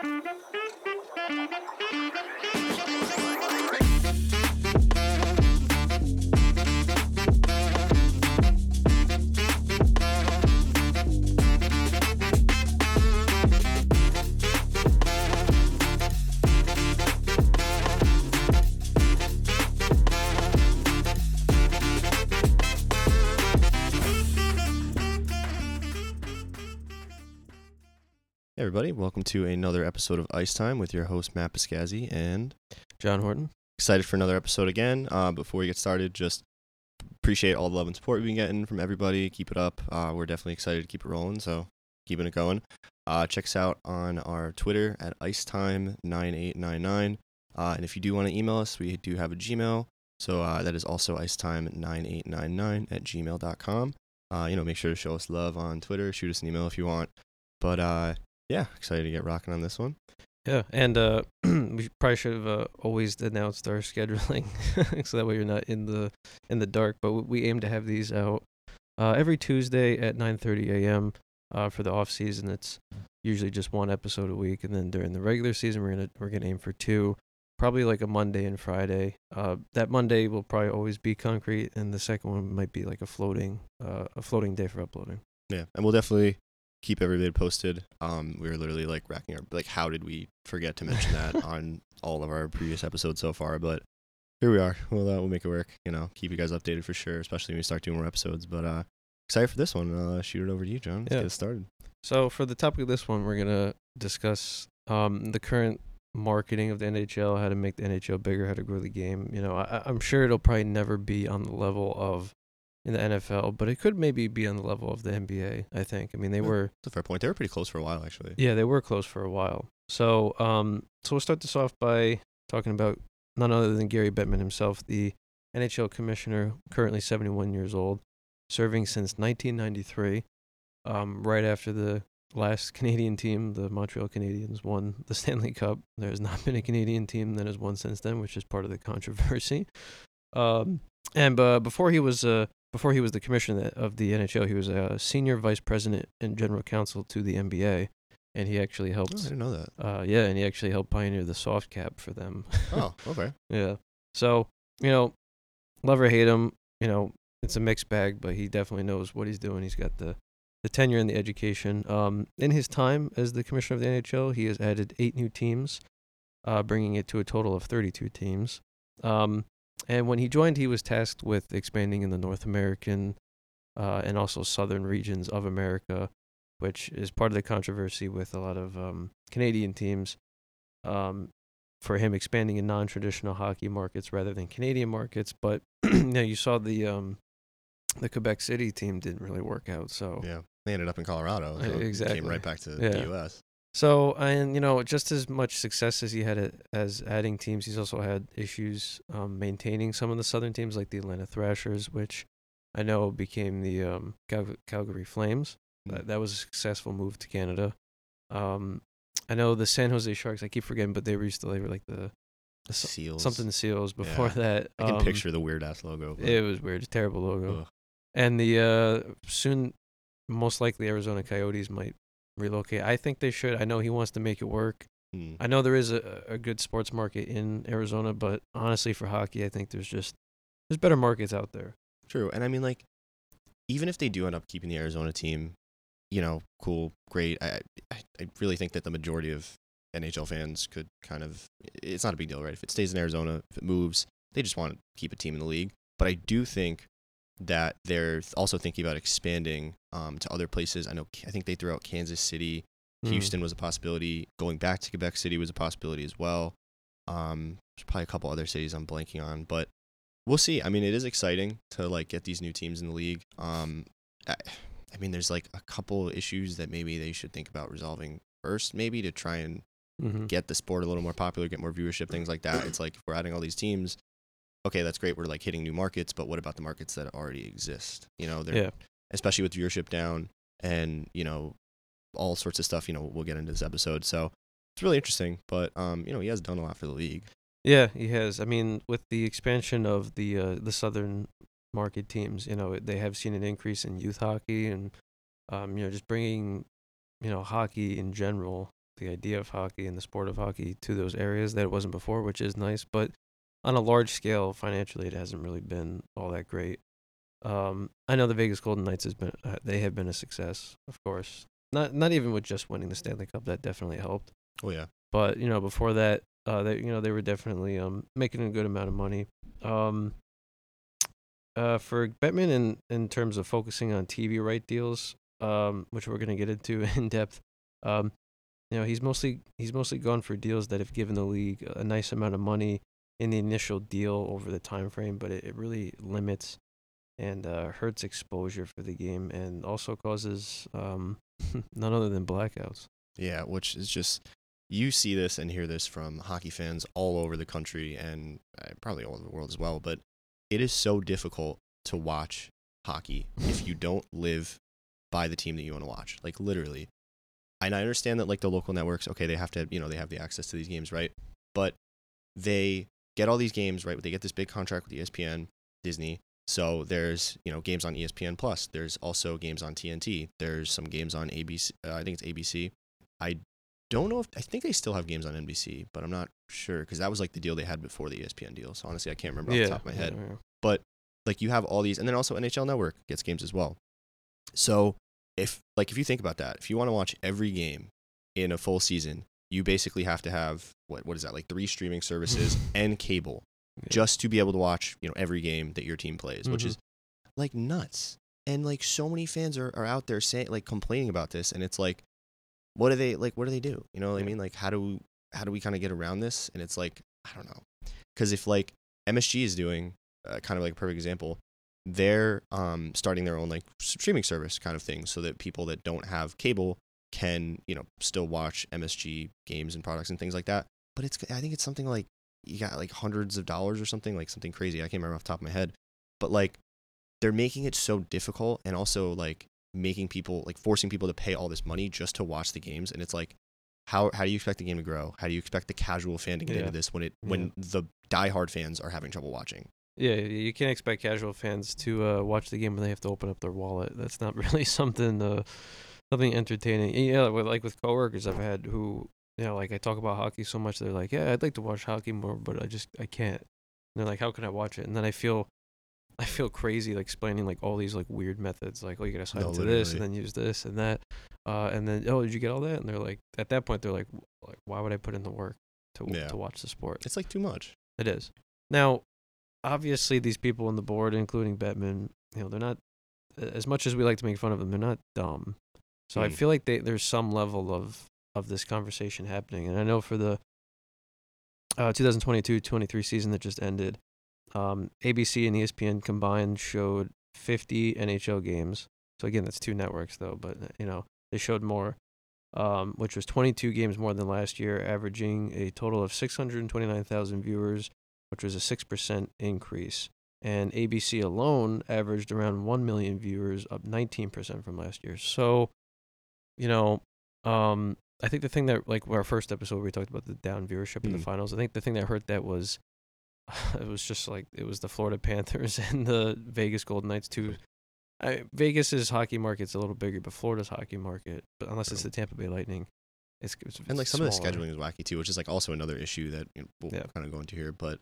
Hey everybody, welcome to another episode of Ice Time with your host Matt Piscazzi and John Horton. excited for another episode again. Uh, before we get started, just appreciate all the love and support we've been getting from everybody. Keep it up. Uh, we're definitely excited to keep it rolling, so keeping it going. Uh, check us out on our Twitter at icetime9899. Uh, and if you do want to email us, we do have a Gmail. So uh, that is also icetime9899 at gmail.com. Uh, you know, make sure to show us love on Twitter. Shoot us an email if you want. But uh, yeah, excited to get rocking on this one. Yeah, and uh, we probably should have uh, always announced our scheduling, so that way you're not in the in the dark. But we aim to have these out uh, every Tuesday at 9:30 a.m. Uh, for the off season. It's usually just one episode a week, and then during the regular season, we're gonna we're gonna aim for two, probably like a Monday and Friday. Uh, that Monday will probably always be concrete, and the second one might be like a floating uh, a floating day for uploading. Yeah, and we'll definitely keep everybody posted. Um, we were literally like racking our like, how did we forget to mention that on all of our previous episodes so far? But here we are. Well, uh, we'll make it work. You know, keep you guys updated for sure, especially when we start doing more episodes. But uh, excited for this one. Uh, shoot it over to you, John. Let's Yeah. get started. So for the topic of this one, we're gonna discuss um, the current marketing of the NHL, how to make the NHL bigger, how to grow the game. You know, I, I'm sure it'll probably never be on the level of in the NFL, but it could maybe be on the level of the NBA. I think. I mean, they Yeah. were That's a fair point. They were pretty close for a while, actually. yeah, they were close for a while. So um, so we'll start this off by talking about none other than Gary Bettman himself, the NHL commissioner, currently 71 years old, serving since 1993, um, right after the last Canadian team, the Montreal Canadiens, won the Stanley Cup. There has not been a Canadian team that has won since then, which is part of the controversy. Um, and uh, before he was uh, before he was the commissioner of the NHL, he was a senior vice president and general counsel to the NBA, and he actually Oh, helped. I didn't know that. Uh, yeah, and he actually helped pioneer the soft cap for them. Oh, okay. yeah. So you know, love or hate him, you know, it's a mixed bag, but he definitely knows what he's doing. He's got the the tenure and the education. Um, in his time as the commissioner of the NHL, he has added eight new teams, uh, bringing it to a total of 32 teams. Um, and when he joined, he was tasked with expanding in the North American uh, and also southern regions of America, which is part of the controversy with a lot of um, Canadian teams. Um, for him expanding in non-traditional hockey markets rather than Canadian markets, but you know, you saw the um, the Quebec City team didn't really work out. So Yeah, they ended up in Colorado. So Exactly. Came right back to Yeah. the U.S. So, and you know, just as much success as he had as adding teams, he's also had issues um, maintaining some of the southern teams, like the Atlanta Thrashers, which I know became the um, Cal- Calgary Flames. Mm. That, that was a successful move to Canada. Um, I know the San Jose Sharks. I keep forgetting, but they were used to they were like the, the Seals. something Seals before Yeah. that. I can um, picture the weird ass logo. but- It was weird, terrible logo. Ugh. And the uh, soon, most likely, Arizona Coyotes might relocate. I think they should. I know he wants to make it work. Hmm. I know there is a, a good sports market in Arizona, but honestly, for hockey, I think there's just there's better markets out there. True, and I mean, like, even if they do end up keeping the Arizona team, you know, cool, great. I, I, I really think that the majority of NHL fans could kind of. It's not a big deal, right? If it stays in Arizona, if it moves, they just want to keep a team in the league. But I do think that they're also thinking about expanding um, to other places. I know. I think they threw out Kansas City, Mm. Houston was a possibility. Going back to Quebec City was a possibility as well. Um, there's probably a couple other cities I'm blanking on, but we'll see. I mean, it is exciting to like get these new teams in the league. Um, I, I mean, there's like a couple issues that maybe they should think about resolving first, maybe to try and Mhm. get the sport a little more popular, get more viewership, things like that. It's like if we're adding all these teams, okay, that's great. We're like hitting new markets, but what about the markets that already exist? You know, they're Yeah. especially with viewership down and you know all sorts of stuff. You know, we'll get into this episode, so it's really interesting. But um, you know, he has done a lot for the league. Yeah, he has. I mean, with the expansion of the uh, the southern market teams, you know, they have seen an increase in youth hockey and um, you know, just bringing you know hockey in general the idea of hockey and the sport of hockey to those areas that it wasn't before, which is nice. But on a large scale, financially, it hasn't really been all that great. Um, I know the Vegas Golden Knights has been uh, they have been a success, of course. Not not even with just winning the Stanley Cup, that definitely helped. Oh yeah. But you know, before that, uh, they you know they were definitely um making a good amount of money. Um, uh, for Bettman in in terms of focusing on TV right deals, um, which we're gonna get into in depth, um, you know he's mostly he's mostly gone for deals that have given the league a nice amount of money in the initial deal over the time frame, but it, it really limits and uh, hurts exposure for the game and also causes um, none other than blackouts. Yeah, which is just you see this and hear this from hockey fans all over the country and uh, probably all over the world as well. But it is so difficult to watch hockey if you don't live by the team that you want to watch. Like literally. And I understand that like the local networks, okay, they have to, you know, they have the access to these games, right? But they get all these games, right? They get this big contract with ESPN, Disney. So there's, you know, games on ESPN Plus. There's also games on TNT. There's some games on ABC. Uh, I think it's ABC. I don't know if I think they still have games on NBC, but I'm not sure because that was like the deal they had before the ESPN deal. So honestly, I can't remember off the top of my head. yeah, yeah. But like you have all these, and then also NHL Network gets games as well. So if like if you think about that, if you want to watch every game in a full season, you basically have to have what what is that like three streaming services and cable Yeah. just to be able to watch you know every game that your team plays, which Mhm. is like nuts. And like so many fans are, are out there saying like complaining about this, and it's like, what do they like? What do they do? You know what I mean? Like how do how do we kind of get around this? And it's like I don't know, because if like MSG is doing uh, kind of like a perfect example, they're um starting their own like streaming service kind of thing, so that people that don't have cable can you know still watch MSG games and products and things like that. But it's I think it's something like you got like hundreds of dollars or something like something crazy. I can't remember off the top of my head, but like they're making it so difficult and also like making people like forcing people to pay all this money just to watch the games and it's like how how do you expect the game to grow how do you expect the casual fan to get Yeah. into this when it when the diehard fans are having trouble watching Yeah, you can't expect casual fans to uh, watch the game when they have to open up their wallet. That's not really something uh, something entertaining. Yeah, with, like with coworkers I've had who you know, like I talk about hockey so much, they're like, "Yeah, I'd like to watch hockey more, but I just I can't." And they're like, "How can I watch it?" And then I feel, I feel crazy like explaining like all these like weird methods, like, "Oh, you gotta sign No, into this and then use this and that," uh, and then, "Oh, did you get all that?" And they're like, at that point, they're like, "Like, why would I put in the work to Yeah. to watch the sport?" it's like too much It is. Now, obviously, these people on the board, including Bettman, you know, they're not, as much as we like to make fun of them, they're not dumb. So I Mm. feel like they, there's some level of, of this conversation happening. And I know for the uh, 2022-23 season that just ended, um, ABC and ESPN combined showed 50 NHL games. So again, that's two networks though, but uh, you know they showed more, um, which was 22 games more than last year, averaging a total of 629,000 viewers, which was a six percent increase. And ABC alone averaged around 1 million viewers, up 19% from last year. So, you know, um, I think the thing that, like, our first episode where we talked about the down viewership in the Mm. finals, I think the thing that hurt that was it was just like it was the Florida Panthers and the Vegas Golden Knights too. I, Vegas's hockey market's a little bigger, but Florida's hockey market, but unless it's the Tampa Bay Lightning, it's, it's and like some of the scheduling is wacky too which is like also another issue that you know, we'll Yeah. kind of go into here but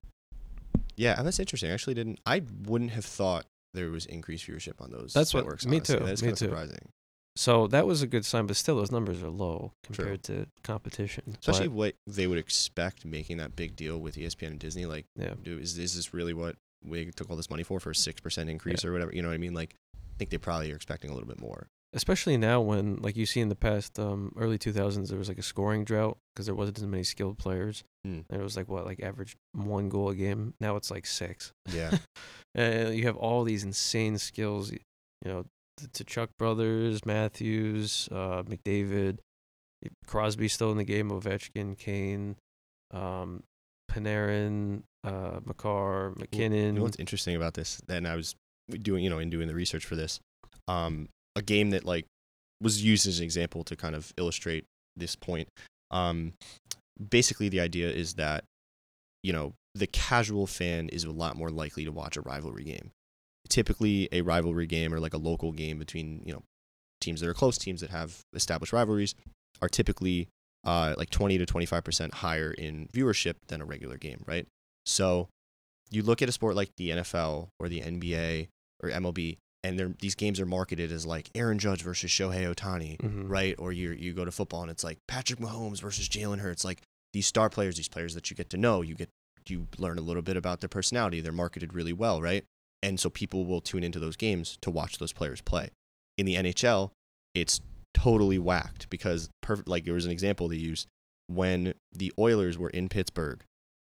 yeah that's interesting I actually didn't i wouldn't have thought there was increased viewership on those That's what- networks me honestly. too, that's me kind of too. surprising So that was a good sign, but still, those numbers are low True. compared to competition. especially But, what they would expect making that big deal with espn and disney like yeah, do is, is this really what we took all this money for for a six percent increase or whatever? You know what I mean? Like, I think they probably are expecting a little bit more. especially now when like you see in the past um, early 2000s there was like a scoring drought because there wasn't as many skilled players Mm. and it was like what like average one goal a game now it's like six Yeah, and you have all these insane skills you know to, Tkachuk brothers matthews uh, mcdavid crosby still in the game ovechkin kane um, panarin uh, mccarr MacKinnon you know what's interesting about this? And I was doing, you know, in doing the research for this, um, a game that like was used as an example to kind of illustrate this point. Um, basically, the idea is that you know the casual fan is a lot more likely to watch a rivalry game. Typically, a rivalry game or like a local game between you know teams that are close, teams that have established rivalries, are typically uh, like 20 to 25% higher in viewership than a regular game, right? So you look at a sport like the NFL or the NBA or MLB, and these games are marketed as like Aaron Judge versus Shohei Ohtani, Mhm. right? Or you you go to football and it's like Patrick Mahomes versus Jalen Hurts, like these star players, these players that you get to know, you get you learn a little bit about their personality. They're marketed really well, right? And so people will tune into those games to watch those players play. In the NHL, it's totally whacked because perfect like there was an example they used when the Oilers were in Pittsburgh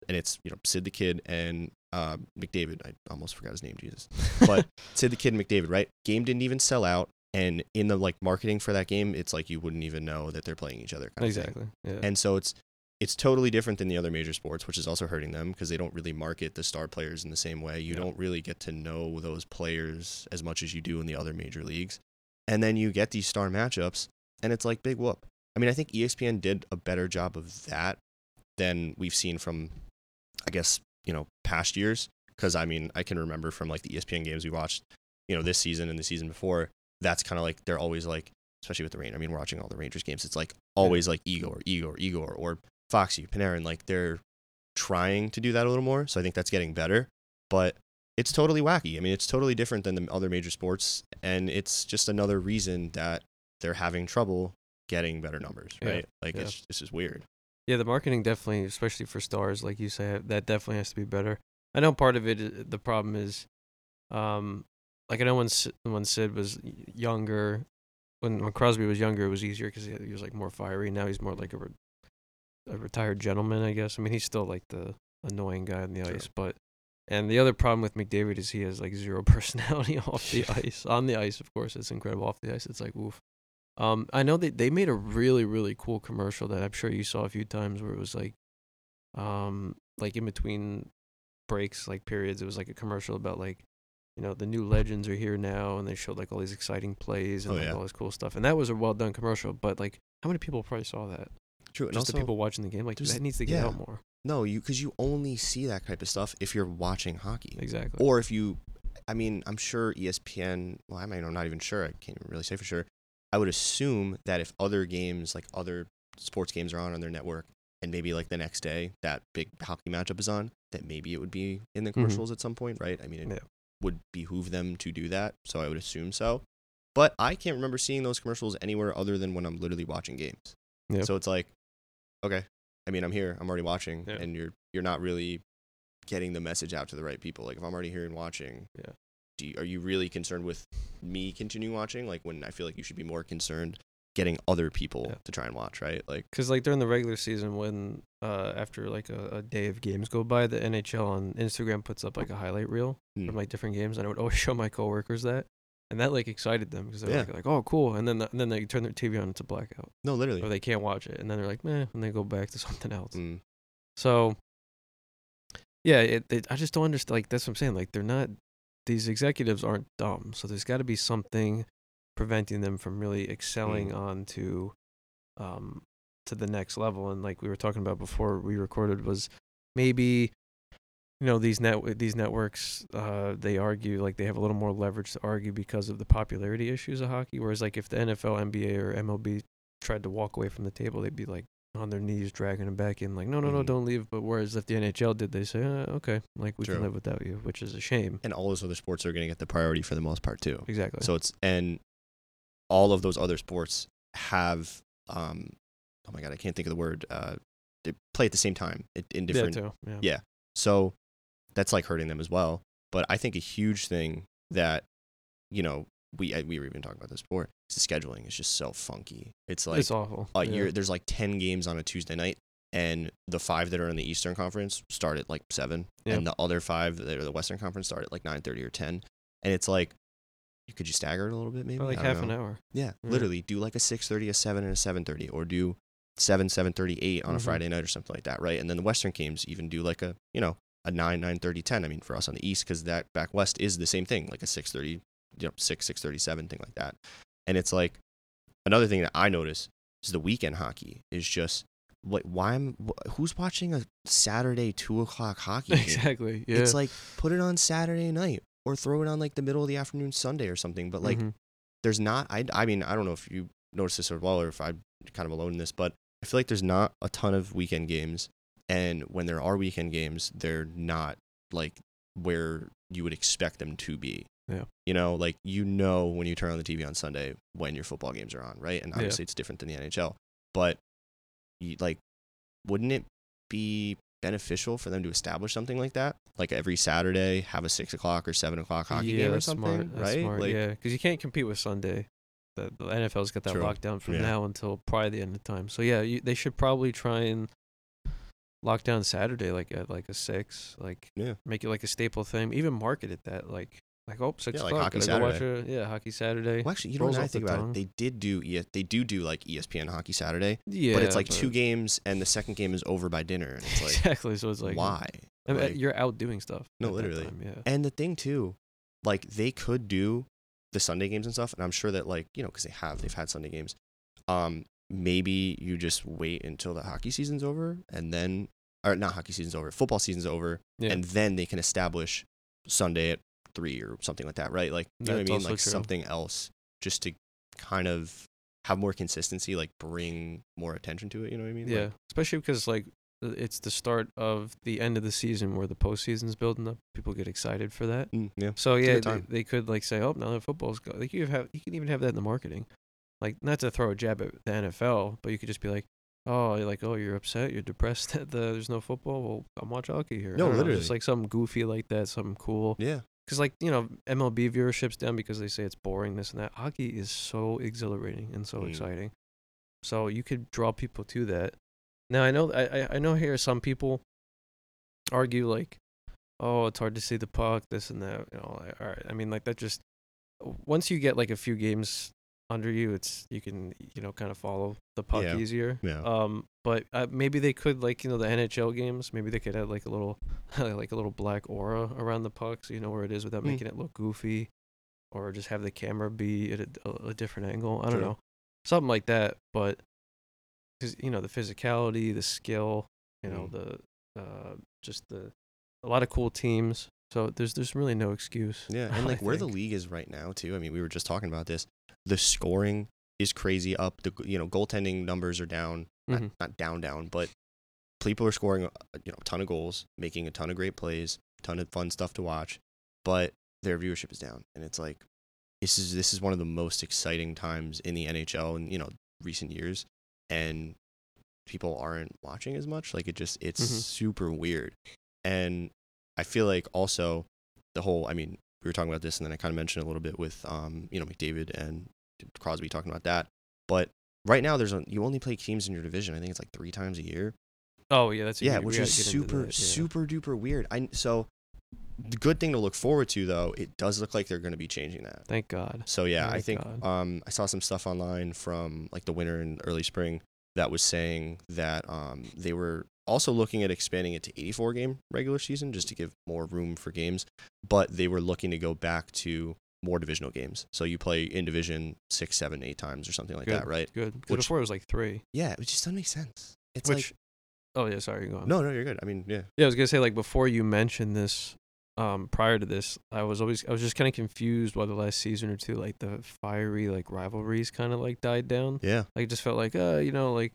and it's you know Sid the Kid and uh, McDavid. I almost forgot his name, Jesus. But Sid the Kid and McDavid, right? Game didn't even sell out, and in the like marketing for that game, it's like you wouldn't even know that they're playing each other. Kind of exactly. Yeah. And so it's it's totally different than the other major sports, which is also hurting them because they don't really market the star players in the same way. You Yeah. don't really get to know those players as much as you do in the other major leagues. And then you get these star matchups, and it's like big whoop. I mean, I think ESPN did a better job of that than we've seen from, I guess, you know, past years. Because I mean, I can remember from like the ESPN games we watched, you know, this season and the season before. That's kind of like they're always like, especially with the Rangers. I mean, we're watching all the Rangers games. It's like always like Igor, or Igor, or Igor, or Foxy, Panarin. Like they're trying to do that a little more. So I think that's getting better. But it's totally wacky. I mean, it's totally different than the other major sports, and it's just another reason that they're having trouble getting better numbers, Yeah, right? Like yeah. it's this is weird. Yeah, the marketing definitely, especially for stars, like you say, that definitely has to be better. I know part of it, the problem is, um, like I know when Sid, when Sid was younger, when when Crosby was younger, it was easier because he, he was like more fiery. Now he's more like a, a retired gentleman, I guess. I mean, he's still like the annoying guy on the ice, but and the other problem with McDavid is he has like zero personality off the ice. On the ice, of course, it's incredible. Off the ice, it's like woof. Um, I know that they made a really really cool commercial that I'm sure you saw a few times where it was like, um, like in between breaks, like periods, it was like a commercial about like, you know, the new legends are here now, and they showed like all these exciting plays and Oh, like yeah. all this cool stuff, and that was a well done commercial. But like, how many people probably saw that? True. And Just also, the people watching the game, like that needs to get yeah. out more. no, you because you only see that type of stuff if you're watching hockey, Exactly. or if you. I mean, I'm sure ESPN. Well, I mean, I'm not even sure. I can't even really say for sure. I would assume that if other games, like other sports games, are on on their network, and maybe like the next day that big hockey matchup is on, that maybe it would be in the Mhm. commercials at some point, right? I mean, it Yeah. would behoove them to do that, so I would assume so. But I can't remember seeing those commercials anywhere other than when I'm literally watching games. Yep. So it's like, okay, I mean, I'm here, I'm already watching, Yeah. and you're you're not really getting the message out to the right people. Like if I'm already here and watching, Yeah. do you, are you really concerned with me continuing watching? Like when I feel like you should be more concerned getting other people Yeah. to try and watch, right? Like Because like during the regular season, when uh after like a, a day of games go by, the NHL on Instagram puts up like a highlight reel Hmm. from like different games, and I would always show my coworkers that, and that like excited them because they're Yeah. like, like oh cool, and then the, and then they turn their TV on, it's a blackout, no, literally. or they can't watch it, and then they're like meh, and they go back to something else. Mm. So yeah, it, it I just don't understand. Like that's what I'm saying. Like they're not these executives aren't dumb, so there's got to be something preventing them from really excelling on to um to the next level. And like we were talking about before we recorded was maybe you know these net these networks uh they argue like they have a little more leverage to argue because of the popularity issues of hockey whereas like if the NFL NBA or MLB tried to walk away from the table they'd be like on their knees dragging them back in like no no no Mhm. don't leave but whereas if the NHL did they say uh, okay like we True. can live without you which is a shame And all those other sports are going to get the priority for the most part too. exactly So it's and all of those other sports have um oh my god, I can't think of the word. Uh they play at the same time in, in different yeah, too. yeah. yeah. So that's like hurting them as well. But I think a huge thing that you know we we were even talking about this before is the scheduling is just so funky. It's like it's awful uh, yeah. you're, there's like ten games on a Tuesday night, and the five that are in the Eastern Conference start at like seven, Yeah. and the other five that are the Western Conference start at like nine thirty or ten, and it's like. You could you stagger it a little bit, maybe Or, like half an hour Yeah, Yeah. literally do like a six thirty, a seven, and a seven thirty, or do seven, seven thirty, eight on a Mhm. Friday night or something like that, right? And then the Western games even do like a you know a nine, nine thirty, ten. I mean, for us on the East, because that back west is the same thing, like a six thirty, you know, six, six thirty, seven, thing like that. And it's like another thing that I notice is the weekend hockey is just like why am who's watching a Saturday two o'clock hockey game? exactly yeah It's like put it on Saturday night or throw it on like the middle of the afternoon Sunday or something. But like Mhm. there's not I I mean I don't know if you notice this as well or if I'm kind of alone in this, but I feel like there's not a ton of weekend games, and when there are weekend games, they're not like where you would expect them to be. Yeah. You know, like you know when you turn on the TV on Sunday when your football games are on, right? And Yeah. obviously it's different than the NHL, but you, like, wouldn't it be beneficial for them to establish something like that? Like every Saturday, have a six o'clock or seven o'clock hockey yeah, game or something, smart. Right? smart. Like, yeah, because you can't compete with Sunday. The, the NFL's got that True. locked down from Yeah. now until probably the end of time. So yeah, you, they should probably try and lock down Saturday like at like a six, like Yeah. make it like a staple thing. Even market it that like like oh six Yeah, like o'clock. Hockey watch a, yeah hockey Saturday. Well, actually, you know what I think about tongue. it? They did do yeah, they do do like ESPN Hockey Saturday, Yeah, but it's like two games, and the second game is over by dinner, and it's like exactly. So it's like why? I mean, Like- you're out doing stuff. No, literally. time, yeah. And the thing too, like they could do the Sunday games and stuff, and I'm sure that like you know because they have they've had Sunday games. Um, maybe you just wait until the hockey season's over, and then or not hockey season's over, football season's over, Yeah. and then they can establish Sunday at three or something like that, right? Like you know what I mean, like true. something else, just to kind of have more consistency, like bring more attention to it. You know what I mean? Yeah, Like, especially because like it's the start of the end of the season where the postseason's building up. People get excited for that. mm, yeah. So yeah, they, they could like say, "Oh, now that football's go." Like you have, you can even have that in the marketing, like not to throw a jab at the NFL, but you could just be like, "Oh, you're like, oh, you're upset, you're depressed that the, there's no football. Well, I'm watch hockey here." No, know, literally. just like something goofy like that, something cool. Yeah. Because like you know, MLB viewership's down because they say it's boring, this and that. Hockey is so exhilarating and so Mm. exciting, so you could draw people to that. Now I know I I- I know here some people argue like, oh, it's hard to see the puck, this and that. You know, like, all right. I mean, like that just once you get like a few games under you, it's you can you know kind of follow the puck Yeah. easier. Yeah. Um, but uh, maybe they could like you know the NHL games. Maybe they could add like a little like a little black aura around the puck, so you know where it is without Mm. making it look goofy, or just have the camera be at a, a, a different angle. I don't True. know, something like that. But because you know the physicality, the skill, you know Mm. the uh, just the a lot of cool teams. So there's there's really no excuse. Yeah, and like where the league is right now too. I mean, we were just talking about this. The scoring is crazy up. The you know goaltending numbers are down. Not, Mhm. not down down, but people are scoring uh, you know a ton of goals, making a ton of great plays, a ton of fun stuff to watch. But their viewership is down, and it's like this is this is one of the most exciting times in the NHL in you know recent years, and people aren't watching as much. Like it just it's Mhm. super weird, and I feel like also the whole. I mean, we were talking about this, and then I kind of mentioned a little bit with um you know McDavid and Crosby talking about that, but. Right now, there's a, you only play teams in your division. I think it's like three times a year Oh yeah, that's yeah, which is super that, yeah. super duper weird. I so the good thing to look forward to though, it does look like they're going to be changing that. Thank God. So yeah, I think God. um I saw some stuff online from like the winter and early spring that was saying that um they were also looking at expanding it to 84 game regular season just to give more room for games, but they were looking to go back to more divisional games. So you play in division six, seven, eight times or something like Good. that, right? Good. Which- before it was like three. Yeah, which just doesn't make sense. It's Which, like oh yeah, sorry, you go on. no, no, you're good. I mean, yeah, Yeah, I was gonna say like before you mentioned this, um, prior to this, I was always I was just kind of confused why the last season or two like the fiery like rivalries kind of like died down. yeah, Like it just felt like uh you know like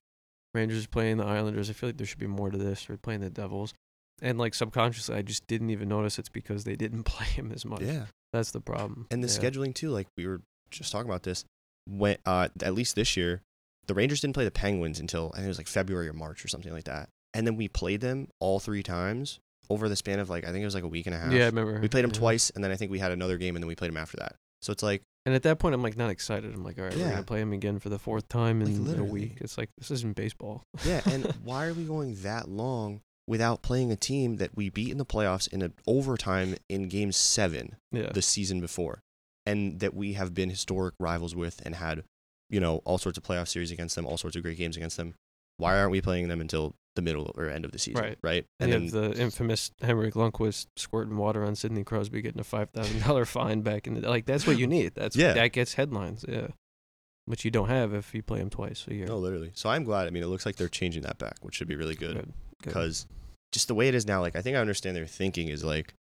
Rangers playing the Islanders. I feel like there should be more to this or playing the Devils. And like subconsciously, I just didn't even notice it's because they didn't play him as much. yeah. That's the problem. And the Yeah. scheduling too, like we were just talking about this. When uh, at least this year, the Rangers didn't play the Penguins until I think it was like February or March or something like that. And then we played them all three times over the span of like I think it was like a week and a half. Yeah, I remember. we played them yeah. twice, and then I think we had another game, and then we played them after that. So it's like And at that point, I'm like not excited. I'm like, all right, we're gonna play him again for the fourth time Like, in a week. It's like this isn't baseball. yeah. And why are we going that long without playing a team that we beat in the playoffs in an overtime in Game Seven? yeah. the season before and that we have been historic rivals with and had you know all sorts of playoff series against them all sorts of great games against them why aren't we playing them until the middle or end of the season Right. right And, and then the infamous Henrik Lundqvist squirting water on Sidney Crosby, getting a five thousand dollar fine back in the like. That's what you need. That's Yeah. that gets headlines. Yeah, which you don't have if you play them twice a year. no literally so i'm glad i mean it looks like they're changing that back which should be really good Good, good. Because just the way it is now like i think i understand their thinking is like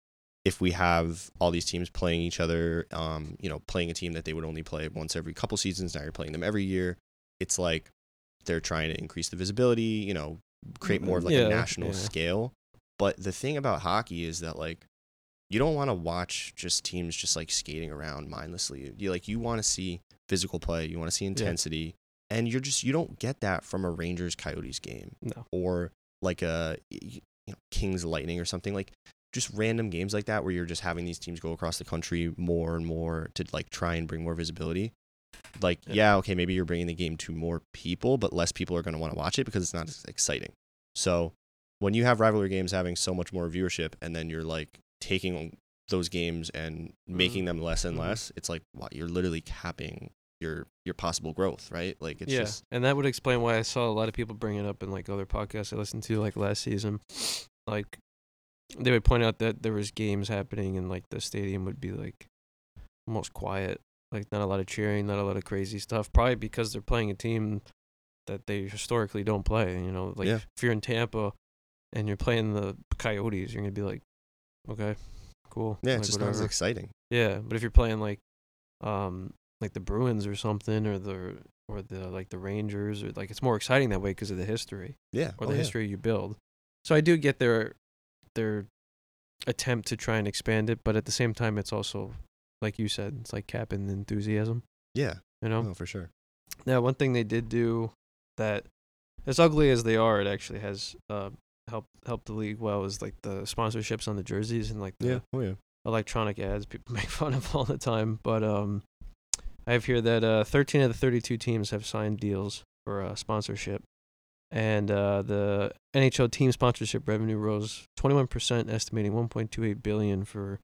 if we have all these teams playing each other um you know playing a team that they would only play once every couple seasons now you're playing them every year it's like they're trying to increase the visibility, you know, create more of like Yeah, a national yeah. scale. But the thing about hockey is that like you don't want to watch just teams just like skating around mindlessly. You like you want to see physical play, you want to see intensity, and you're just you don't get that from a Rangers Coyotes game No. or like a you know Kings Lightning or something like just random games like that where you're just having these teams go across the country more and more to like try and bring more visibility. Like Yeah. yeah, okay, maybe you're bringing the game to more people, but less people are going to want to watch it because it's not as exciting. So when you have rivalry games having so much more viewership and then you're like taking those games and making them less and Mhm. less, it's like wow, you're literally capping your your possible growth, right? Like it's yeah, just and that would explain why I saw a lot of people bring it up in like other podcasts I listened to like last season. Like they would point out that there was games happening and like the stadium would be like almost quiet, like not a lot of cheering, not a lot of crazy stuff. Probably because they're playing a team that they historically don't play. You know, like Yeah. if you're in Tampa and you're playing the Coyotes, you're gonna be like, okay, cool, yeah, like, it's just not as exciting. Yeah, but if you're playing like, um, like the Bruins or something, or the or the like the Rangers, or like it's more exciting that way because of the history Yeah, or oh, the yeah. history you build. So I do get their their attempt to try and expand it, but at the same time, it's also like you said, it's like capping enthusiasm. Yeah, You know. no, for sure. Now, one thing they did do that, as ugly as they are, it actually has uh, helped helped the league well. Is like the sponsorships on the jerseys and like the Yeah, oh yeah. electronic ads people make fun of all the time. But um, I have here that uh, 13 of the 32 teams have signed deals for uh, sponsorship, and uh, the NHL team sponsorship revenue rose 21%, estimating 1.28 billion for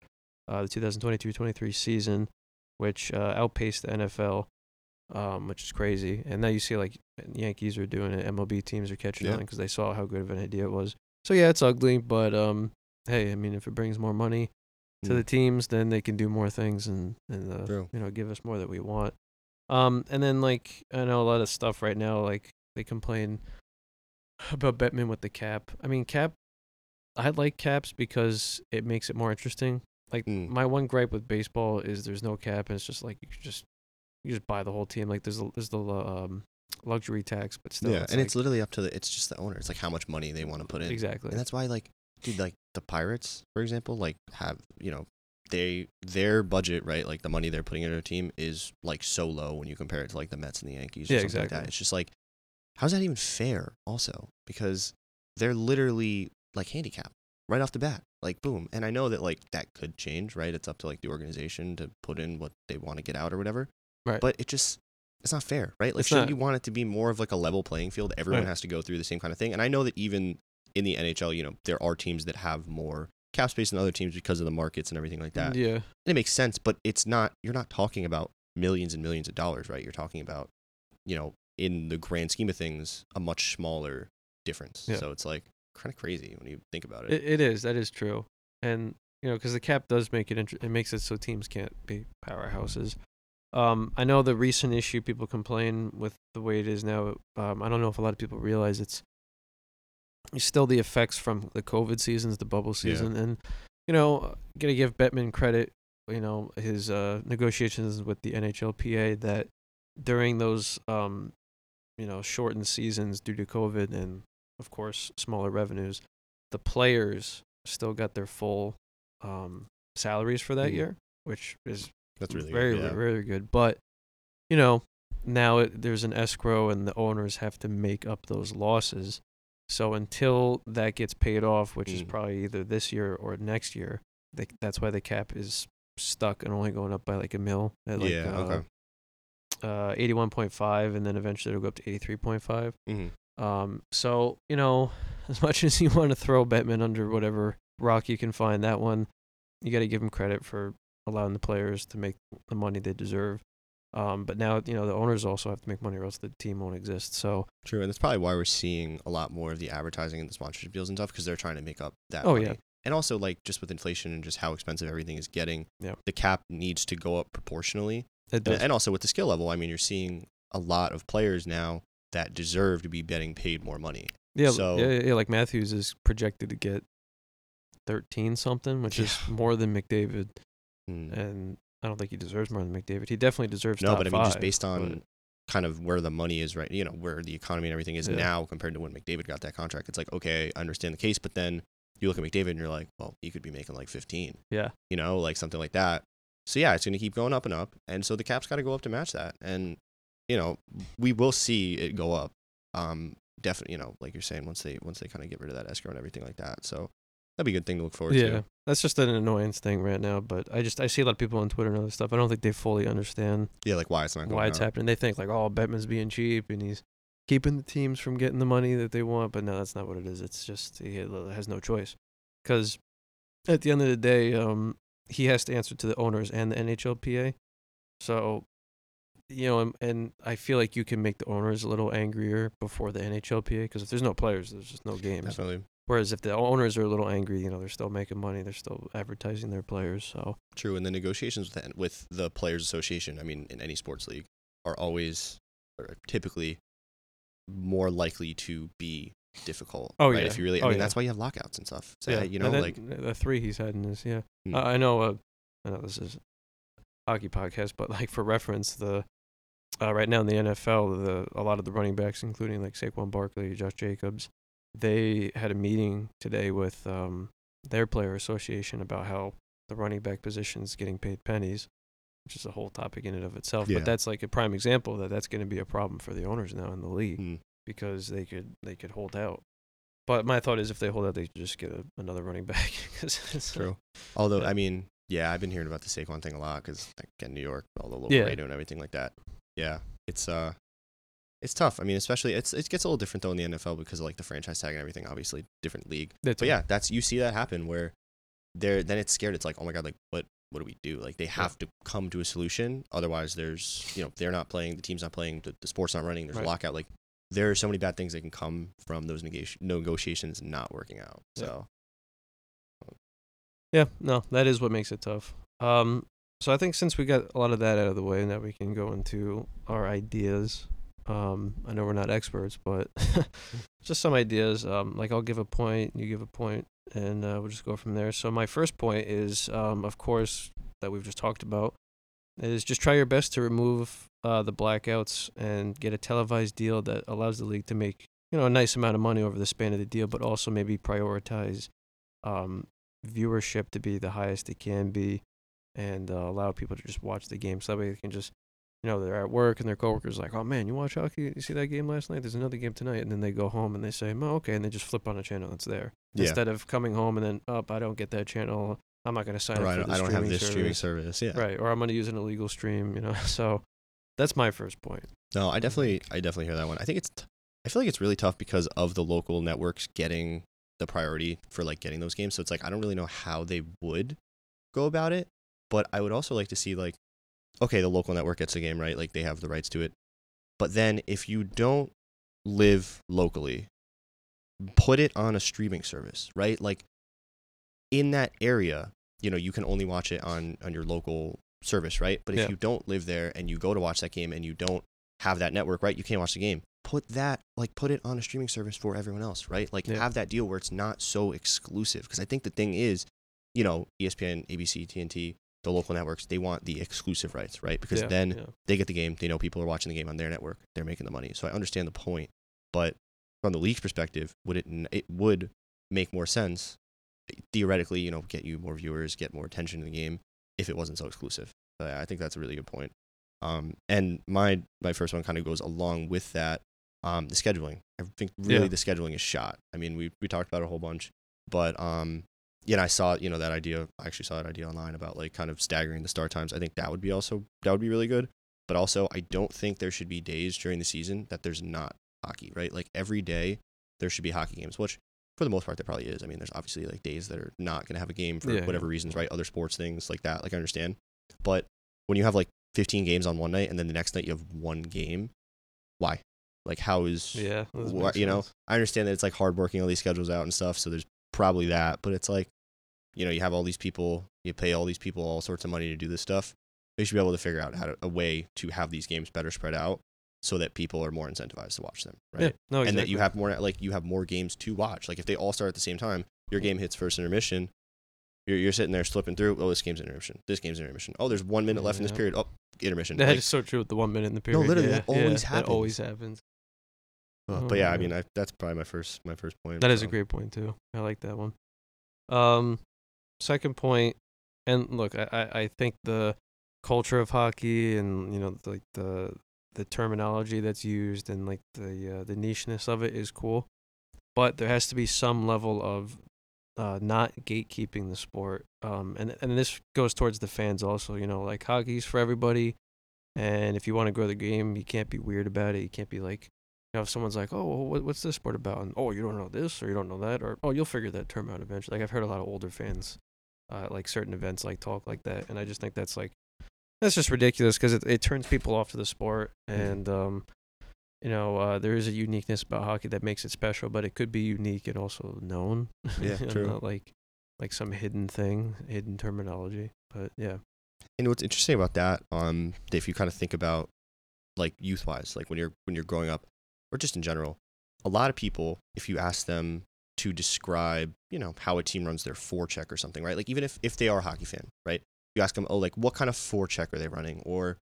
uh, the 2022-23 season, which uh, outpaced the NFL. Um, which is crazy, and now you see like Yankees are doing it, MLB teams are catching Yeah. on because they saw how good of an idea it was. So yeah, it's ugly, but um, hey, I mean, if it brings more money, to Mm. the teams, then they can do more things and and uh, you know give us more that we want. Um, and then like I know a lot of stuff right now, like they complain about Bettman with the cap. I mean, cap. I like caps because it makes it more interesting. Like Mm. my one gripe with baseball is there's no cap, and it's just like you just you just buy the whole team. Like there's the, there's the um, luxury tax, but still, yeah, it's and like, it's literally up to the. It's just the owner. It's like how much money they want to put in. exactly. And that's why, like, dude, like the Pirates, for example, like have you know, they their budget, right? Like the money they're putting into their team is like so low when you compare it to like the Mets and the Yankees. Or Yeah, something Like exactly. that. It's just like, how's that even fair? Also, because they're literally like handicapped right off the bat. Like boom. And I know that like that could change, right? It's up to like the organization to put in what they want to get out or whatever. Right. But it just it's not fair, right? Like shouldn't you want it to be more of like a level playing field? Everyone Right. has to go through the same kind of thing. And I know that even in the NHL, you know, there are teams that have more cap space than other teams because of the markets and everything like that. yeah, And it makes sense, but it's not you're not talking about millions and millions of dollars, right? You're talking about, you know, in the grand scheme of things, a much smaller difference. Yeah. So it's like kind of crazy when you think about it. It, it is. That is true. And you know, because the cap does make it. Inter- it makes it so teams can't be powerhouses. Um, I know the recent issue people complain with the way it is now. Um, I don't know if a lot of people realize it's still the effects from the COVID seasons, the bubble season, and you know, gonna give Bettman credit. You know, his uh, negotiations with the NHLPA that during those um, you know, shortened seasons due to COVID and of course smaller revenues, the players still got their full um, salaries for that Mhm. year, which is That's really very good. yeah. very good. But you know, now it, there's an escrow, and the owners have to make up those losses. So until that gets paid off, which is Mm. probably either this year or next year, they, that's why the cap is stuck and only going up by like a mil at like yeah, uh, okay. uh, 81.5, and then eventually it'll go up to 83.5. hmm Um, so you know, as much as you want to throw Bettman under whatever rock you can find, that one, you got to give him credit for allowing the players to make the money they deserve. Um, but now you know the owners also have to make money, or else the team won't exist. So True, and that's probably why we're seeing a lot more of the advertising and the sponsorship deals and stuff because they're trying to make up that. Oh, money. yeah. and also like just with inflation and just how expensive everything is getting, Yeah. the cap needs to go up proportionally, it and, does. and also with the skill level. I mean, you're seeing a lot of players now that deserve to be getting paid more money. yeah, so- yeah, yeah, like Matthews is projected to get thirteen something, which is more than McDavid, Hmm. and I don't think he deserves more than McDavid. He definitely deserves No, but I mean, just five, based but- on kind of where the money is right. You know where the economy and everything is Yeah. now compared to when McDavid got that contract. It's like okay, I understand the case, but then you look at McDavid and you're like, well, he could be making like 15. Yeah. You know, like something like that. So yeah, it's going to keep going up and up, and so the cap's got to go up to match that, and you know we will see it go up. Um, definitely, you know, like you're saying, once they once they kind of get rid of that escrow and everything like that. So that'd be a good thing to look forward yeah, to. That's just an annoyance thing right now. But I just I see a lot of people on Twitter and other stuff. I don't think they fully understand Yeah, like why it's not going why it's up. happening. They think like, oh, Bettman's being cheap and he's keeping the teams from getting the money that they want. But no, that's not what it is. It's just he has no choice because at the end of the day, um, he has to answer to the owners and the NHLPA. So, you know, and, and I feel like you can make the owners a little angrier before the NHLPA because if there's no players, there's just no games. Definitely Whereas if the owners are a little angry, you know, they're still making money, they're still advertising their players. So true. And the negotiations with the, with the players' association, I mean, in any sports league, are always or typically more likely to be difficult. Oh, right? yeah. If you really, I Oh, mean, yeah. that's why you have lockouts and stuff. So, yeah, you know, like the three he's had in this, yeah. Hmm. I I know, uh, I know this is hockey podcast, but like for reference, the uh, right now in the NFL, the a lot of the running backs, including like Saquon Barkley, Josh Jacobs, they had a meeting today with um, their player association about how the running back position is getting paid pennies, which is a whole topic in and of itself. Yeah. But that's like a prime example that that's going to be a problem for the owners now in the league hmm. because they could they could hold out. But my thought is if they hold out, they just get a, another running back. True. Although. I mean, yeah, I've been hearing about the Saquon thing a lot because like in New York, all the local Yeah. radio and everything like that. Yeah, it's uh, it's tough. I mean, especially it's it gets a little different though in the NFL because of like the franchise tag and everything. Obviously, different league. That's But yeah, that's you see that happen where they're then it's scared. It's like, oh my god, like what what do we do? Like they have to come to a solution. Otherwise, there's you know they're not playing, the team's not playing, the, the sport's not running. There's Right. a lockout. Like there are so many bad things that can come from those negoti- negotiations not working out. Yeah. So Yeah, no, that is what makes it tough. Um, so I think since we got a lot of that out of the way, now we can go into our ideas. Um, I know we're not experts, but just some ideas. Um, like I'll give a point, you give a point, and uh, we'll just go from there. So my first point is, um, of course, that we've just talked about, is just try your best to remove uh, the blackouts and get a televised deal that allows the league to make you know a nice amount of money over the span of the deal, but also maybe prioritize um, viewership to be the highest it can be, and uh, allow people to just watch the game. So that way they can just, you know, they're at work and their coworkers like, oh man, you watch hockey? You see that game last night? There's another game tonight, and then they go home and they say, oh okay, and they just flip on a channel that's there yeah, instead of coming home and then, oh, I don't get that channel. I'm not going to sign or up I for don't, I don't have streaming this streaming service. service. Yeah, Right, or I'm going to use an illegal stream. You know, so that's my first point. No, I definitely, I definitely hear that one. I think it's, t- I feel like it's really tough because of the local networks getting the priority for like getting those games. So it's like I don't really know how they would go about it, but I would also like to see like, okay, the local network gets the game right, like they have the rights to it, but then if you don't live locally, put it on a streaming service, right? Like in that area, you know, you can only watch it on on your local service, right? But if Yeah. you don't live there and you go to watch that game and you don't have that network, right? You can't watch the game. Put that like put it on a streaming service for everyone else, right? Like Yeah. have that deal where it's not so exclusive because I think the thing is, you know, ESPN, ABC, TNT, the local networks, they want the exclusive rights, right? Because Yeah, then yeah. they get the game, they know people are watching the game on their network, they're making the money. So I understand the point, but from the league's perspective, would it it would make more sense theoretically, you know, get you more viewers, get more attention to the game if it wasn't so exclusive. So I think that's a really good point. Um, and my my first one kind of goes along with that. Um, the scheduling. I think really Yeah. the scheduling is shot. I mean, we we talked about it a whole bunch, but um, yeah, and I saw you know that idea. I actually saw that idea online about like kind of staggering the start times. I think that would be also that would be really good. But also, I don't think there should be days during the season that there's not hockey. Right, like every day there should be hockey games, which for the most part there probably is. I mean, there's obviously like days that are not going to have a game for Yeah, whatever yeah. reasons, right? Other sports things like that. Like I understand, but when you have like 15 games on one night and then the next night you have one game, why? Like how is Yeah, that doesn't wha- make you know? I understand that it's like hard working all these schedules out and stuff, so there's probably that, but it's like you know, you have all these people, you pay all these people all sorts of money to do this stuff. They should be able to figure out how to, a way to have these games better spread out so that people are more incentivized to watch them, right? Yeah, no, and that you have more like you have more games to watch. Like if they all start at the same time, your game hits first intermission, You're, you're sitting there slipping through. Oh, this game's intermission. This game's intermission. Oh, there's one minute left in this Yeah. period. Oh, intermission. That Like, is so true with the one minute in the period. No, literally, yeah, that always yeah, happens. That always happens. uh, but yeah, I Oh, mean, I, that's probably my first my first point. That is a great point too. I like that one. Um, second point, and look, I, I, think the culture of hockey and you know like the the terminology that's used and like the uh, the nicheness of it is cool, but there has to be some level of uh, not gatekeeping the sport. Um, and and this goes towards the fans also. You know, like hockey's for everybody, and if you want to grow the game, you can't be weird about it. You can't be like you know, if someone's like, "Oh, what's this sport about?" and "Oh, you don't know this or you don't know that," or "Oh, you'll figure that term out eventually." Like I've heard a lot of older fans, uh, like certain events, like talk like that, and I just think that's like that's just ridiculous because it it turns people off to the sport, Mhm. and um, you know, uh, there is a uniqueness about hockey that makes it special, but it could be unique and also known. Yeah, true. Not like like some hidden thing, hidden terminology. But yeah, And what's interesting about that, um, if you kind of think about like youth wise, like when you're when you're growing up, or just in general, a lot of people, if you ask them to describe, you know, how a team runs their forecheck or something, right? Like even if if they are a hockey fan, right? You ask them, oh, like what kind of forecheck are they running, or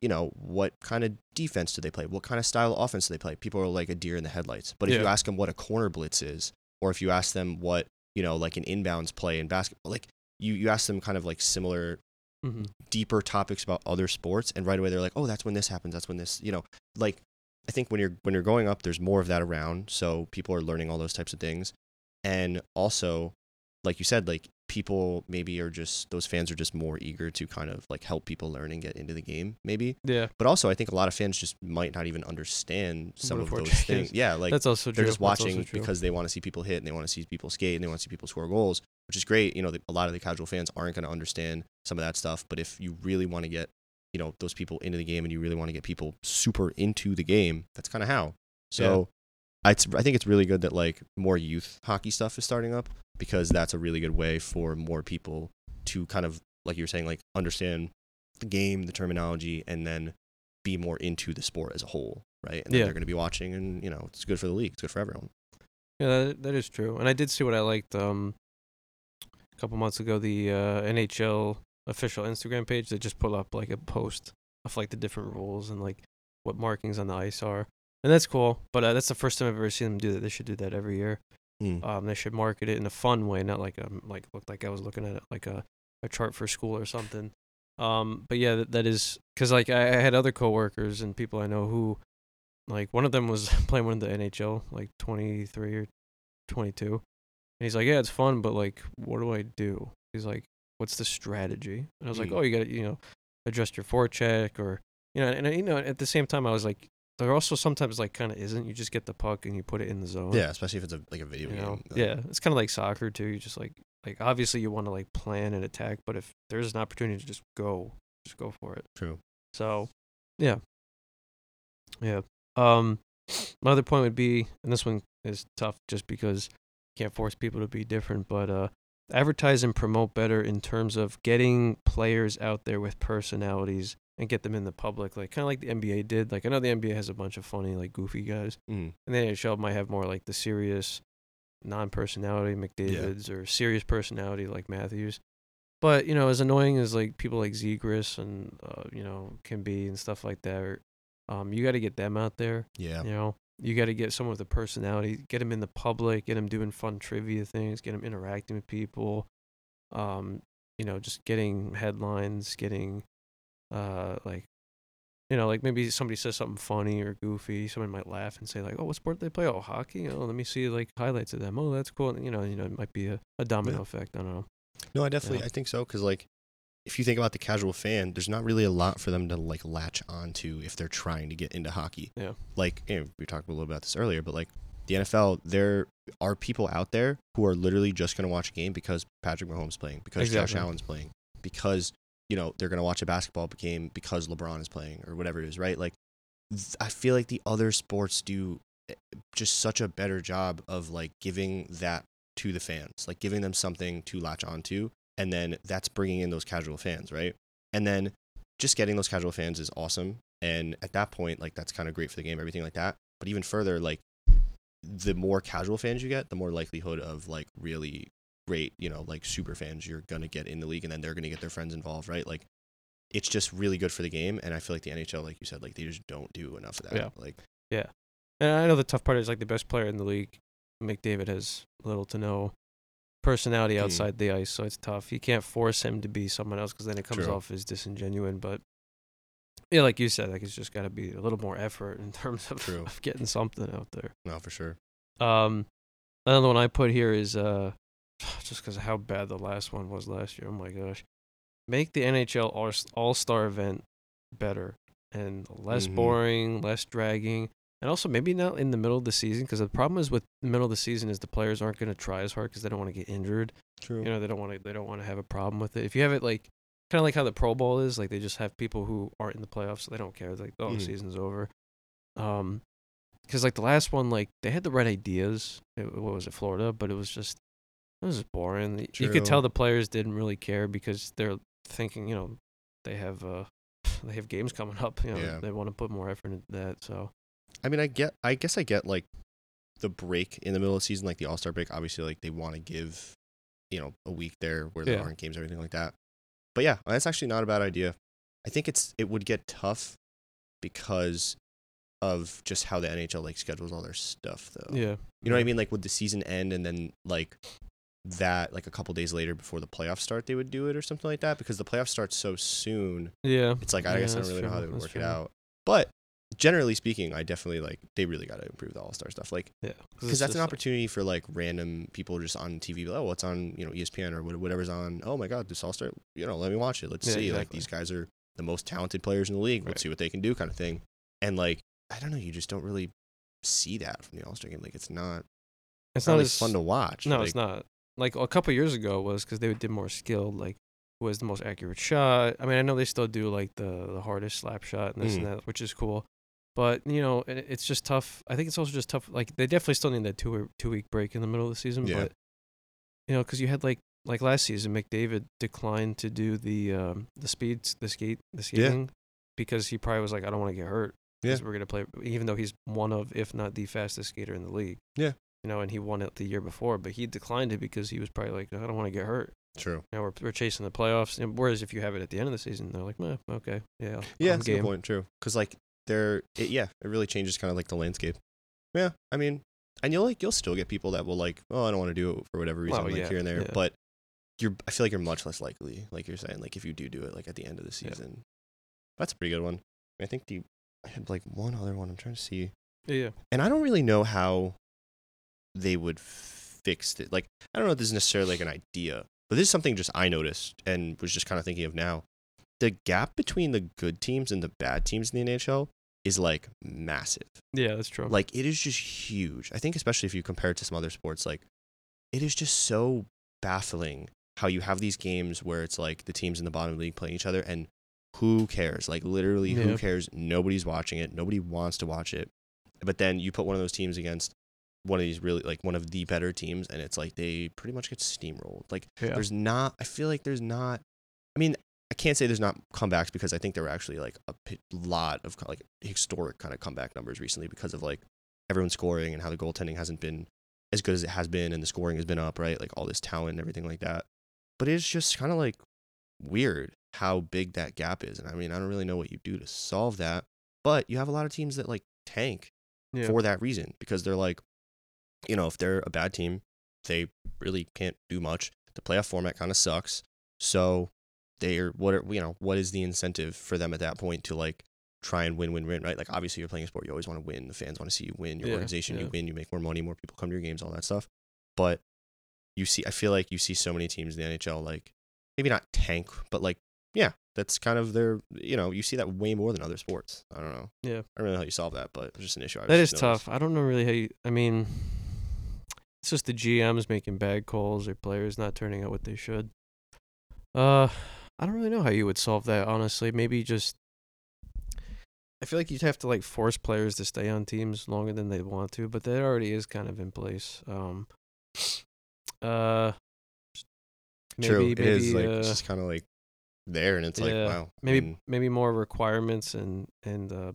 you know, what kind of defense do they play? What kind of style of offense do they play? People are like a deer in the headlights. But if you ask them what a corner blitz is, or if you ask them what you know, like an inbounds play in basketball, like you you ask them kind of like similar mm-hmm. deeper topics about other sports and right away they're like oh that's when this happens that's when this you know like i think when you're when you're growing up there's more of that around so people are learning all those types of things. And also like you said like people maybe are just those fans are just more eager to kind of like help people learn and get into the game maybe. Yeah, but also i think a lot of fans just might not even understand some of those things. Yeah like that's also true. they're just watching because they want to see people hit and they want to see people skate and they want to see people score goals, which is great. You know, the, a lot of the casual fans aren't going to understand some of that stuff, but if you really want to get, you know, those people into the game and you really want to get people super into the game, that's kind of how. So I, it's, I think it's really good that like more youth hockey stuff is starting up because that's a really good way for more people to kind of, like you were saying, like understand the game, the terminology, and then be more into the sport as a whole, right? And Yeah. they're going to be watching, and you know, it's good for the league. It's good for everyone. Yeah, that, that is true. And I did see what I liked um a couple months ago the uh, NHL official Instagram page that just put up like a post of like the different rules and like what markings on the ice are. And that's cool, but uh, that's the first time I've ever seen them do that. They should do that every year. Mm. Um, they should market it in a fun way, not like um like looked like I was looking at it like a, a chart for school or something. Um, but yeah, that, that is because like I, I had other coworkers and people I know who, like one of them was playing one of the NHL, like twenty three or twenty two, and he's like, yeah, it's fun, but like, what do I do? He's like, what's the strategy? And I was like, Mm. oh, you got to you know adjust your forecheck or you know, and, and you know at the same time I was like, there also sometimes like kind of isn't. You just get the puck and you put it in the zone Yeah, especially if it's a, like a video you game. know uh, yeah it's kind of like soccer too you just like like obviously you want to like plan and attack but if there's an opportunity to just go just go for it True. so yeah yeah um my other point would be and this one is tough just because you can't force people to be different but uh advertise and promote better in terms of getting players out there with personalities and get them in the public like kind of like the NBA did like I know the NBA has a bunch of funny like goofy guys Mm. and the NHL might have more like the serious non-personality McDavid's or serious personality like Matthews. But you know, as annoying as like people like Zegras and uh, you know can be and stuff like that, or, um, you got to get them out there. Yeah. You know, you got to get someone with a personality, get them in the public, get them doing fun trivia things, get them interacting with people. Um, you know, just getting headlines, getting, uh, like, you know, like maybe somebody says something funny or goofy, someone might laugh and say like, "Oh, what sport do they play? Oh, hockey. Oh, let me see like highlights of them. Oh, that's cool." And, you know, you know, it might be a, a domino Yeah. effect. I don't know. No, I definitely Yeah. I think so because like if you think about the casual fan, there's not really a lot for them to like latch onto if they're trying to get into hockey. Yeah. Like you know, we talked a little about this earlier, but like the NFL, there are people out there who are literally just going to watch a game because Patrick Mahomes playing, because Josh Allen's playing, because you know they're going to watch a basketball game because LeBron is playing or whatever it is, right? Like th- I feel like the other sports do eh, just such a better job of like giving that to the fans, like giving them something to latch onto, and then that's bringing in those casual fans, right? And then just getting those casual fans is awesome, and at that point, like that's kind of great for the game, everything like that. But even further, like the more casual fans you get, the more likelihood of like really great, you know, like super fans you're gonna get in the league, and then they're gonna get their friends involved, right? Like, it's just really good for the game, and I feel like the NHL, like you said, like they just don't do enough of that. Yeah. Like, yeah. And I know the tough part is like the best player in the league, McDavid has little to no personality Mm. outside the ice, so it's tough. You can't force him to be someone else because then it comes True. off as disingenuine. But yeah, like you said, like it's just got to be a little more effort in terms of, of getting something out there. no, for sure. Um, another one I put here is uh, just because how bad the last one was last year. Oh my gosh, make the NHL All Star event better and less Mhm. boring, less dragging, and also maybe not in the middle of the season because the problem is with the middle of the season is the players aren't going to try as hard because they don't want to get injured. True. You know, they don't want to they don't want to have a problem with it. If you have it like kind of like how the Pro Bowl is, like they just have people who aren't in the playoffs, so they don't care. It's like, oh, the Mhm. season's over. Um, because like the last one, like they had the right ideas. It, what was it, Florida? But it was just it was just boring. You could tell the players didn't really care because they're thinking, you know, they have uh they have games coming up. You know, Yeah. they want to put more effort into that. So I mean, I get, I guess I get like the break in the middle of the season, like the All Star break. Obviously, like they want to give, you know, a week there where there Yeah. aren't games or anything like that. But yeah, that's actually not a bad idea. I think it's it would get tough because of just how the NHL like schedules all their stuff, though. yeah, You know what I mean? Like would the season end and then like that like a couple days later before the playoffs start they would do it or something like that because the playoffs start so soon Yeah, it's like I Yeah, guess I don't really know how they would that's work it out. But generally speaking, I definitely like they really got to improve the All Star stuff. Like yeah, because that's an opportunity for like random people just on TV. Like, oh, what's on you know ESPN or whatever's on? Oh my God, this All Star. You know, let me watch it. Let's Yeah, see. Like these guys are the most talented players in the league. Right. Let's see what they can do, kind of thing. And like I don't know, you just don't really see that from the All Star game. Like it's not. It's not as fun to watch. No, like, it's not. Like a couple years ago it was because they did more skilled. Like who has the most accurate shot. I mean, I know they still do like the the hardest slap shot and this Mhm. and that, which is cool. But you know, it, it's just tough. I think it's also just tough. Like they definitely still need that two two week break in the middle of the season. Yeah. But you know, because you had like like last season, McDavid declined to do the um the speeds the skate the skating because he probably was like, I don't want to get hurt. Because we're gonna play, even though he's one of, if not the fastest skater in the league. Yeah. You know, and he won it the year before, but he declined it because he was probably like, I don't want to get hurt. True. You know, we're, we're chasing the playoffs. And whereas if you have it at the end of the season, they're like, eh, okay, yeah, Yeah, that's a good game. point. True, because like they're it, yeah, it really changes kind of like the landscape. Yeah, I mean, and you'll like you'll still get people that will like, oh, I don't want to do it for whatever reason, Oh, like yeah, here and there. yeah. But you're, I feel like you're much less likely, like you're saying, like if you do do it like at the end of the Yeah. season. That's a pretty good one. I think the I had like one other one. I'm trying to see, Yeah, yeah. and I don't really know how they would fix it. Like I don't know if this is necessarily like an idea, but this is something just I noticed and was just kind of thinking of now. The gap between the good teams and the bad teams in the NHL is like massive. Yeah, that's true. Like it is just huge. I think especially if you compare it to some other sports, like it is just so baffling how you have these games where it's like the teams in the bottom the league playing each other and who cares? Like literally Yeah. who cares? Nobody's watching it. Nobody wants to watch it. But then you put one of those teams against one of these really like one of the better teams and it's like they pretty much get steamrolled. Like yeah. there's not i feel like there's not i mean i can't say there's not comebacks because i think there were actually like a lot of like historic kind of comeback numbers recently because of like everyone scoring and how the goaltending hasn't been as good as it has been and the scoring has been up right like all this talent and everything like that but it's just kind of like weird how big that gap is and i mean i don't really know what you do to solve that but you have a lot of teams that like tank yeah. for that reason because they're like, you know, if they're a bad team, they really can't do much. The playoff format kind of sucks. So they're what are you know what is the incentive for them at that point to like try and win win win right? Like obviously you're playing a sport, you always want to win. The fans want to see you win. Your Yeah, organization, you win. You make more money. More people come to your games. All that stuff. But you see, I feel like you see so many teams in the NHL like maybe not tank, but like yeah, that's kind of their you know you see that way more than other sports. I don't know. Yeah. I don't know how you solve that, but it's just an issue. I That is noticed. tough. I don't know really how you. I mean, it's just the GMs making bad calls or players not turning out what they should. Uh, I don't really know how you would solve that. Honestly, maybe just. I feel like you'd have to like force players to stay on teams longer than they want to, but that already is kind of in place. Um. Uh. Maybe, True, maybe, it is like uh, it's just kind of like there, and it's like yeah, wow, maybe and- maybe more requirements and and uh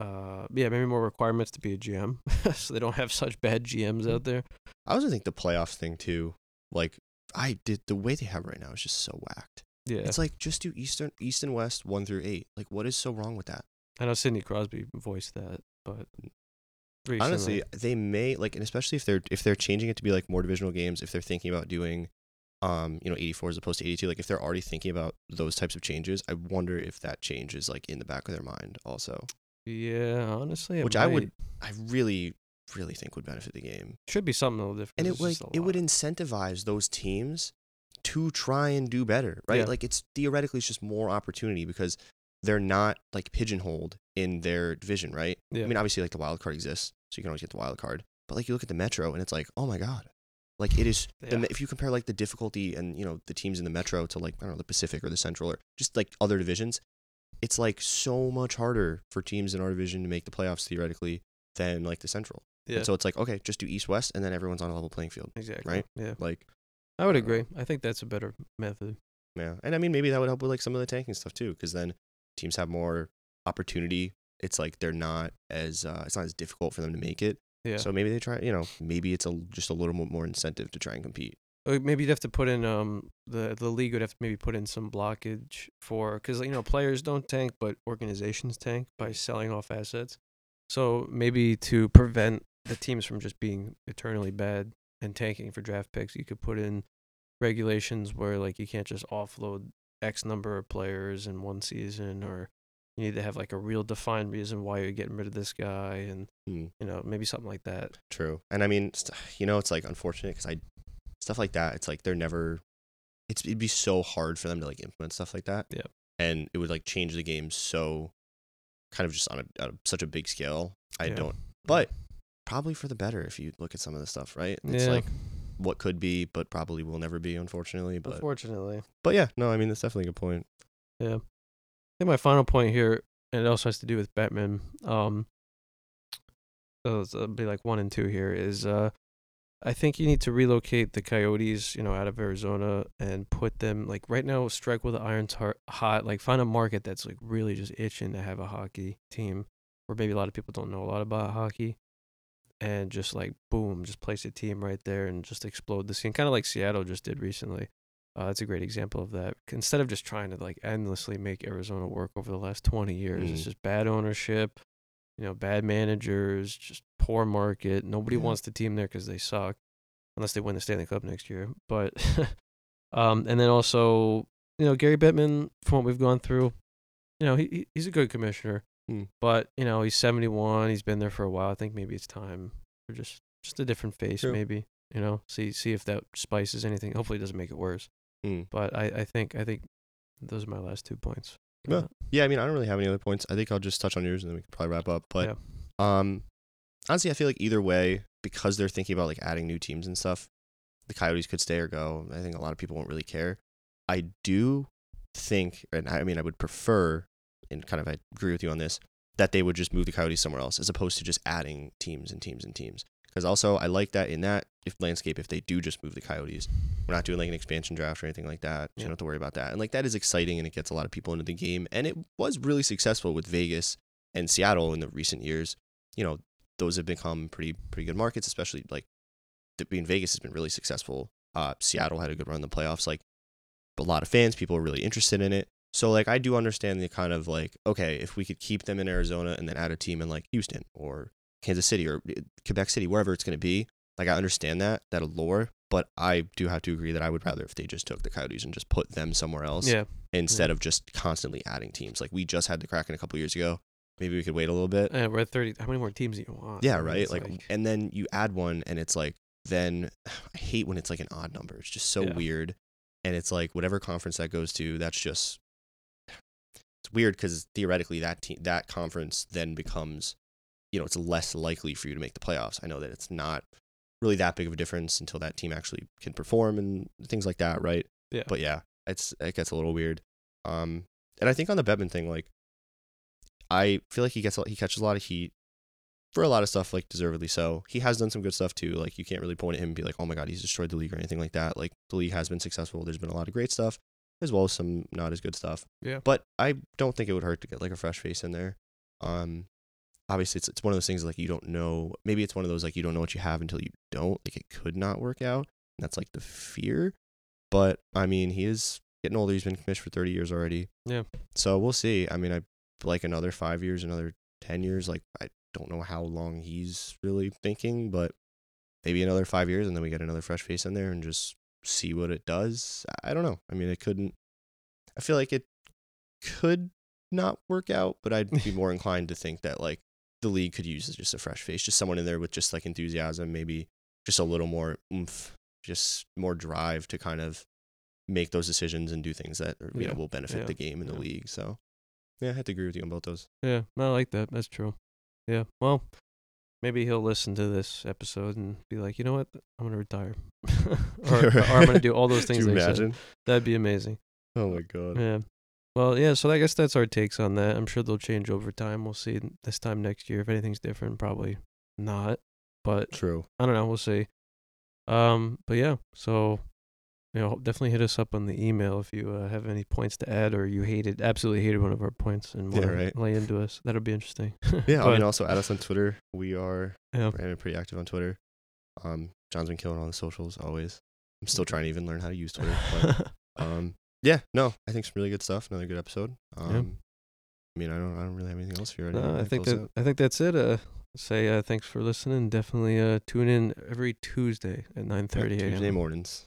uh yeah maybe more requirements to be a GM so they don't have such bad GMs out there. I also think the playoffs thing too Like I did the way they have it right now is just so whacked. Yeah. It's like just do Eastern East and West one through eight. Like what is so wrong with that? I know Sidney Crosby voiced that, but pretty Honestly, they may like, and especially if they're if they're changing it to be like more divisional games, if they're thinking about doing, um, you know, eighty four as opposed to eighty two, like if they're already thinking about those types of changes, I wonder if that change is like in the back of their mind also, yeah, honestly, which I would. I really, really think would benefit the game, should be something a little different. and it like it would incentivize those teams to try and do better, right? Yeah. Like it's theoretically it's just more opportunity because they're not like pigeonholed in their division, right? Yeah. I mean, obviously, like the wild card exists, so you can always get the wild card. But like you look at the Metro, and it's like, oh my god, like it is. The, if you compare like the difficulty and you know the teams in the Metro to like I don't know the Pacific or the Central or just like other divisions, it's like so much harder for teams in our division to make the playoffs theoretically than like the Central. Yeah, And so it's like okay, just do East West, and then everyone's on a level playing field. exactly. right? Yeah, Like I would don't agree. I think that's a better method. yeah, and I mean maybe that would help with like some of the tanking stuff too, because then teams have more opportunity. It's like they're not as uh, it's not as difficult for them to make it. Yeah. So maybe they try, you know, maybe it's a just a little more incentive to try and compete. Maybe you'd have to put in um the the league would have to maybe put in some blockage for because you know players don't tank but organizations tank by selling off assets. So maybe to prevent the teams from just being eternally bad and tanking for draft picks, you could put in regulations where like you can't just offload X number of players in one season or you need to have like a real defined reason why you're getting rid of this guy and Hmm. you know maybe something like that. True. And I mean, you know, it's like unfortunate because I stuff like that. It's like they're never. It's it'd be so hard for them to like implement stuff like that. Yeah. And it would like change the game so, kind of just on a, on a such a big scale. I Yeah. don't. But probably for the better if you look at some of the stuff, right? It's Yeah. like what could be, but probably will never be, unfortunately. But Unfortunately. but yeah, no, I mean that's definitely a good point. Yeah. I think my final point here, and it also has to do with Bettman. Um, so it's- it'll be like one and two here. Is uh, I think you need to relocate the Coyotes, you know, out of Arizona and put them like right now. Strike with the irons hot. Like find a market that's like really just itching to have a hockey team, where maybe a lot of people don't know a lot about hockey, and just like boom, just place a team right there and just explode the scene, kind of like Seattle just did recently. Uh, that's a great example of that. Instead of just trying to like endlessly make Arizona work over the last 20 years, it's Mm. just bad ownership, you know, bad managers, just poor market. Nobody Yeah. wants the team there because they suck, unless they win the Stanley Cup next year. But, um, and then also, you know, Gary Bettman, from what we've gone through, you know, he- he's a good commissioner, Mm. but you know, he's 71. He's been there for a while. I think maybe it's time for just just a different face, True. maybe. You know, see see if that spices anything. Hopefully, it doesn't make it worse. Mm. But I, I think I think those are my last two points. Yeah. Yeah, I mean, I don't really have any other points. I think I'll just touch on yours and then we can probably wrap up. But um, honestly, I feel like either way, because they're thinking about like adding new teams and stuff, the Coyotes could stay or go. I think a lot of people won't really care. I do think, and I mean, I would prefer, and kind of I agree with you on this, that they would just move the Coyotes somewhere else as opposed to just adding teams and teams and teams. Because also, I like that in that if landscape, if they do just move the Coyotes, we're not doing like an expansion draft or anything like that. So you don't have to worry about that. And like that is exciting and it gets a lot of people into the game. And it was really successful with Vegas and Seattle in the recent years. You know, those have become pretty pretty good markets, especially like I mean Vegas has been really successful. Uh, Seattle had a good run in the playoffs. Like a lot of fans, people are really interested in it. So like I do understand the kind of like okay, if we could keep them in Arizona and then add a team in like Houston or Kansas City or uh, Quebec City, wherever it's going to be, like I understand that that allure, but I do have to agree that I would rather if they just took the Coyotes and just put them somewhere else Yeah, instead of just constantly adding teams. Like we just had the Kraken a couple years ago. Maybe we could wait a little bit. Yeah, we're at thirty. How many more teams do you want? Yeah, right. it's Like, and then you add one, and it's like then I hate when it's like an odd number. It's just so Yeah. weird, and it's like whatever conference that goes to, that's just it's weird because theoretically that team that conference then becomes, you know, it's less likely for you to make the playoffs. I know that it's not really that big of a difference until that team actually can perform and things like that, right? Yeah. But yeah, it's it gets a little weird. Um, and I think on the Bettman thing, like, I feel like he gets a, he catches a lot of heat for a lot of stuff, like deservedly so. He has done some good stuff too. Like you can't really point at him and be like, oh my god, he's destroyed the league or anything like that. Like the league has been successful. There's been a lot of great stuff as well as some not as good stuff. Yeah. But I don't think it would hurt to get like a fresh face in there. Um, obviously it's it's one of those things like you don't know. Maybe it's one of those like you don't know what you have until you don't. Like it could not work out. And that's like the fear. But I mean, he is getting older. He's been commissioned for 30 years already. Yeah. So we'll see. I mean, I like another five years, another 10 years. Like, I don't know how long he's really thinking, but maybe another five years and then we get another fresh face in there and just see what it does. I don't know. I mean, it couldn't, I feel like it could not work out, but I'd be more inclined to think that like the league could use just a fresh face, just someone in there with just like enthusiasm, maybe just a little more oomph, just more drive to kind of make those decisions and do things that you Yeah. know will benefit Yeah. the game and the league. So yeah, I have to agree with you on both those. Yeah, I like that. That's true. Yeah. Well, maybe he'll listen to this episode and be like, you know what, I'm gonna retire, or, or I'm gonna do all those things. Do you they said. imagine? That'd be amazing. Oh my god. Yeah. Well, yeah. So I guess that's our takes on that. I'm sure they'll change over time. We'll see this time next year if anything's different. Probably not, but True. I don't know. We'll see. Um, but yeah. So, you know, definitely hit us up on the email if you uh, have any points to add or you hated, absolutely hated one of our points and Yeah, want to right. lay into us. That'll be interesting. Yeah, I mean, also add us on Twitter. We are yeah. Brandon pretty active on Twitter. Um, John's been killing all the socials always. I'm still trying to even learn how to use Twitter. But, um, yeah, no, I think some really good stuff. Another good episode. Um, I mean, I don't, I don't really have anything else for you. No, I think that I think that's it. Uh, say uh, thanks for listening. Definitely uh, tune in every Tuesday at nine thirty Tuesday a.m. mornings.